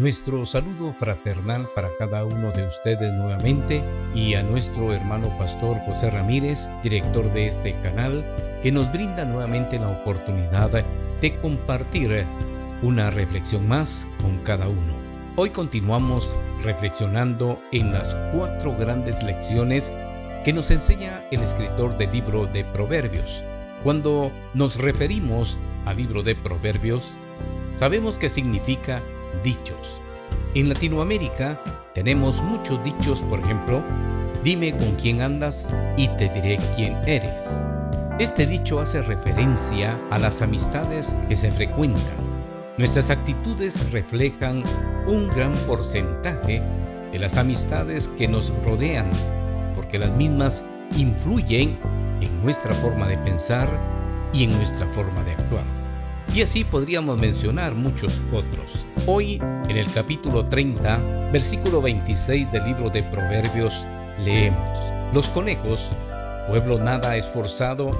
Nuestro saludo fraternal para cada uno de ustedes nuevamente y a nuestro hermano pastor José Ramírez, director de este canal, que nos brinda nuevamente la oportunidad de compartir una reflexión más con cada uno. Hoy continuamos reflexionando en las cuatro grandes lecciones que nos enseña el escritor del libro de Proverbios. Cuando nos referimos al libro de Proverbios, sabemos que significa dichos. En Latinoamérica tenemos muchos dichos, por ejemplo, dime con quién andas y te diré quién eres. Este dicho hace referencia a las amistades que se frecuentan. Nuestras actitudes reflejan un gran porcentaje de las amistades que nos rodean, porque las mismas influyen en nuestra forma de pensar y en nuestra forma de actuar. Y así podríamos mencionar muchos otros. Hoy, en el capítulo 30, versículo 26 del libro de Proverbios, leemos, Los conejos, pueblo nada esforzado,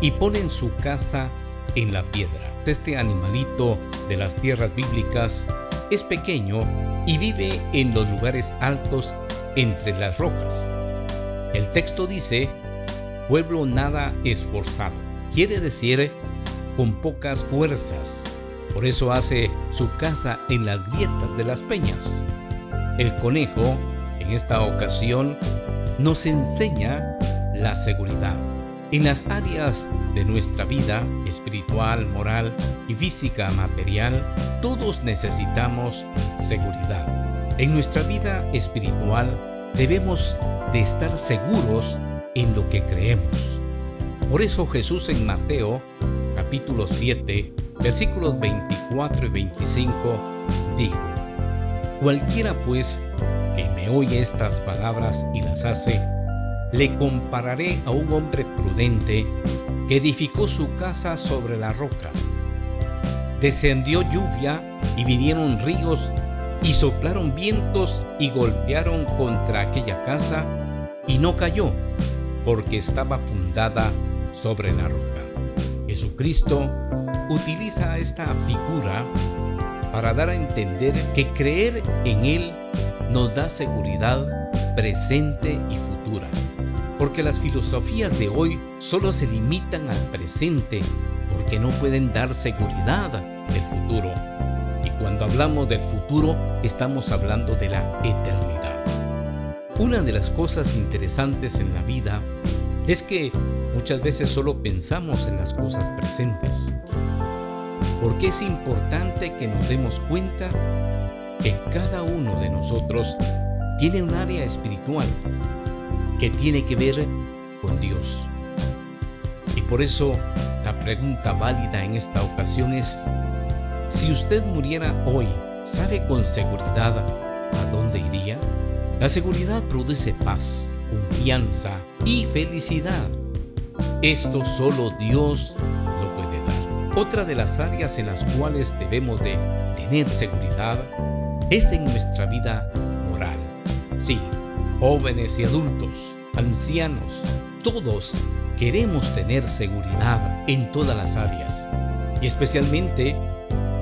y ponen su casa en la piedra. Este animalito de las tierras bíblicas es pequeño y vive en los lugares altos entre las rocas. El texto dice, pueblo nada esforzado. Quiere decir con pocas fuerzas. Por eso hace su casa en las grietas de las peñas. El conejo, en esta ocasión, nos enseña la seguridad. En las áreas de nuestra vida espiritual, moral y física material, todos necesitamos seguridad. En nuestra vida espiritual debemos de estar seguros en lo que creemos. Por eso Jesús en Mateo capítulo 7, versículos 24 y 25, dijo, Cualquiera pues que me oye estas palabras y las hace, le compararé a un hombre prudente que edificó su casa sobre la roca. Descendió lluvia y vinieron ríos y soplaron vientos y golpearon contra aquella casa y no cayó porque estaba fundada sobre la roca. Jesucristo utiliza esta figura para dar a entender que creer en Él nos da seguridad presente y futura. Porque las filosofías de hoy solo se limitan al presente porque no pueden dar seguridad del futuro. Y cuando hablamos del futuro estamos hablando de la eternidad. Una de las cosas interesantes en la vida es que Muchas veces solo pensamos en las cosas presentes. Porque es importante que nos demos cuenta que cada uno de nosotros tiene un área espiritual que tiene que ver con Dios. Y por eso la pregunta válida en esta ocasión es, si usted muriera hoy, ¿sabe con seguridad a dónde iría? La seguridad produce paz, confianza y felicidad. Esto solo Dios lo puede dar. Otra de las áreas en las cuales debemos de tener seguridad es en nuestra vida moral. Sí, jóvenes y adultos, ancianos, todos queremos tener seguridad en todas las áreas y especialmente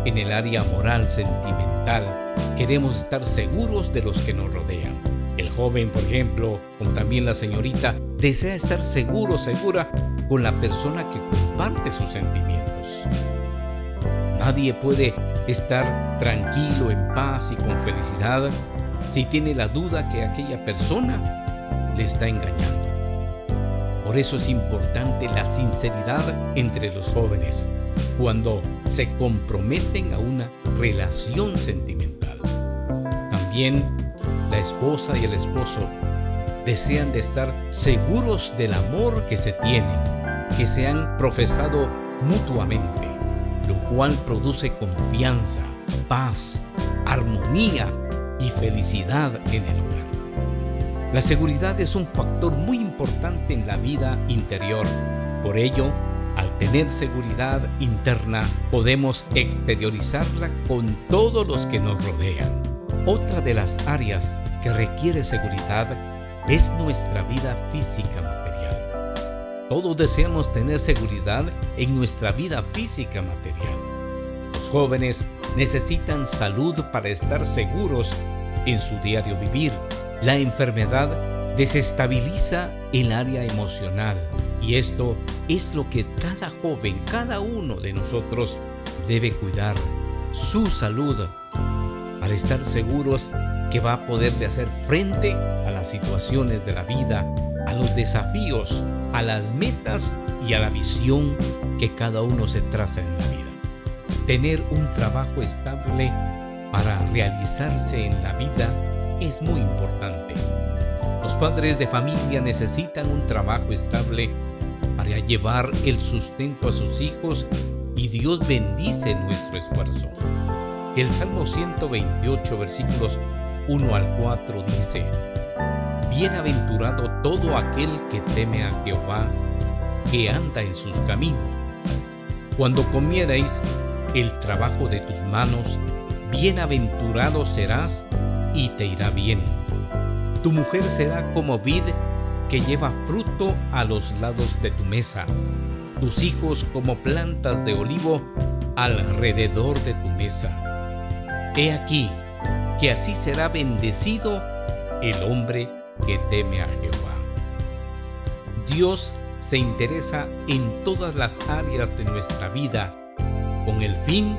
en el área moral sentimental. Queremos estar seguros de los que nos rodean. El joven, por ejemplo, como también la señorita, desea estar seguro, segura con la persona que comparte sus sentimientos. Nadie puede estar tranquilo, en paz y con felicidad si tiene la duda que aquella persona le está engañando. Por eso es importante la sinceridad entre los jóvenes cuando se comprometen a una relación sentimental. También la esposa y el esposo desean de estar seguros del amor que se tienen, que se han profesado mutuamente, lo cual produce confianza, paz, armonía y felicidad en el hogar. La seguridad es un factor muy importante en la vida interior. Por ello, al tener seguridad interna, podemos exteriorizarla con todos los que nos rodean. Otra de las áreas que requiere seguridad es nuestra vida física material. Todos deseamos tener seguridad en nuestra vida física material. Los jóvenes necesitan salud para estar seguros en su diario vivir. La enfermedad desestabiliza el área emocional y esto es lo que cada joven, cada uno de nosotros debe cuidar, su salud, estar seguros que va a poderle hacer frente a las situaciones de la vida, a los desafíos, a las metas y a la visión que cada uno se traza en la vida. Tener un trabajo estable para realizarse en la vida es muy importante. Los padres de familia necesitan un trabajo estable para llevar el sustento a sus hijos y Dios bendice nuestro esfuerzo. El Salmo 128 versículos 1 al 4 dice, Bienaventurado todo aquel que teme a Jehová, que anda en sus caminos. Cuando comierais el trabajo de tus manos, bienaventurado serás y te irá bien. Tu mujer será como vid que lleva fruto a los lados de tu mesa, tus hijos como plantas de olivo alrededor de tu mesa. He aquí que así será bendecido el hombre que teme a Jehová. Dios se interesa en todas las áreas de nuestra vida con el fin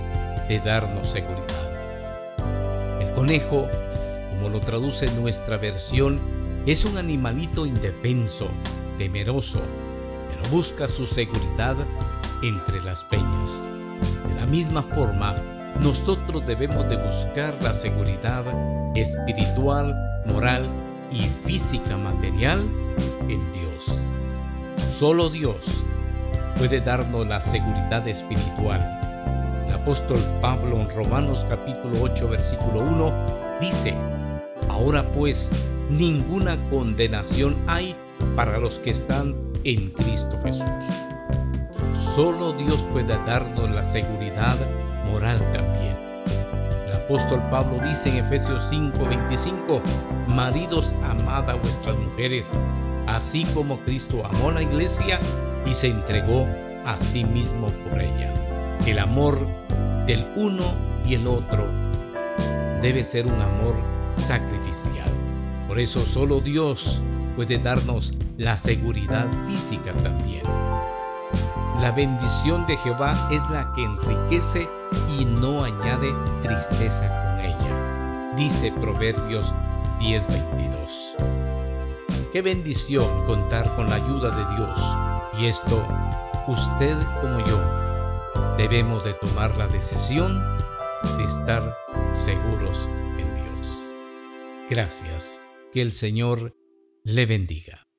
de darnos seguridad. El conejo, como lo traduce nuestra versión, es un animalito indefenso, temeroso, pero busca su seguridad entre las peñas. De la misma forma, nosotros debemos de buscar la seguridad espiritual, moral y física material en Dios. Solo Dios puede darnos la seguridad espiritual. El apóstol Pablo en Romanos capítulo 8 versículo 1 dice, Ahora pues ninguna condenación hay para los que están en Cristo Jesús. Solo Dios puede darnos la seguridad moral también. El apóstol Pablo dice en Efesios 5:25, Maridos, amad a vuestras mujeres, así como Cristo amó a la iglesia y se entregó a sí mismo por ella. El amor del uno y el otro debe ser un amor sacrificial. Por eso solo Dios puede darnos la seguridad física también. La bendición de Jehová es la que enriquece y no añade tristeza con ella, dice Proverbios 10:22. Qué bendición contar con la ayuda de Dios. Y esto, usted como yo, debemos de tomar la decisión de estar seguros en Dios. Gracias. Que el Señor le bendiga.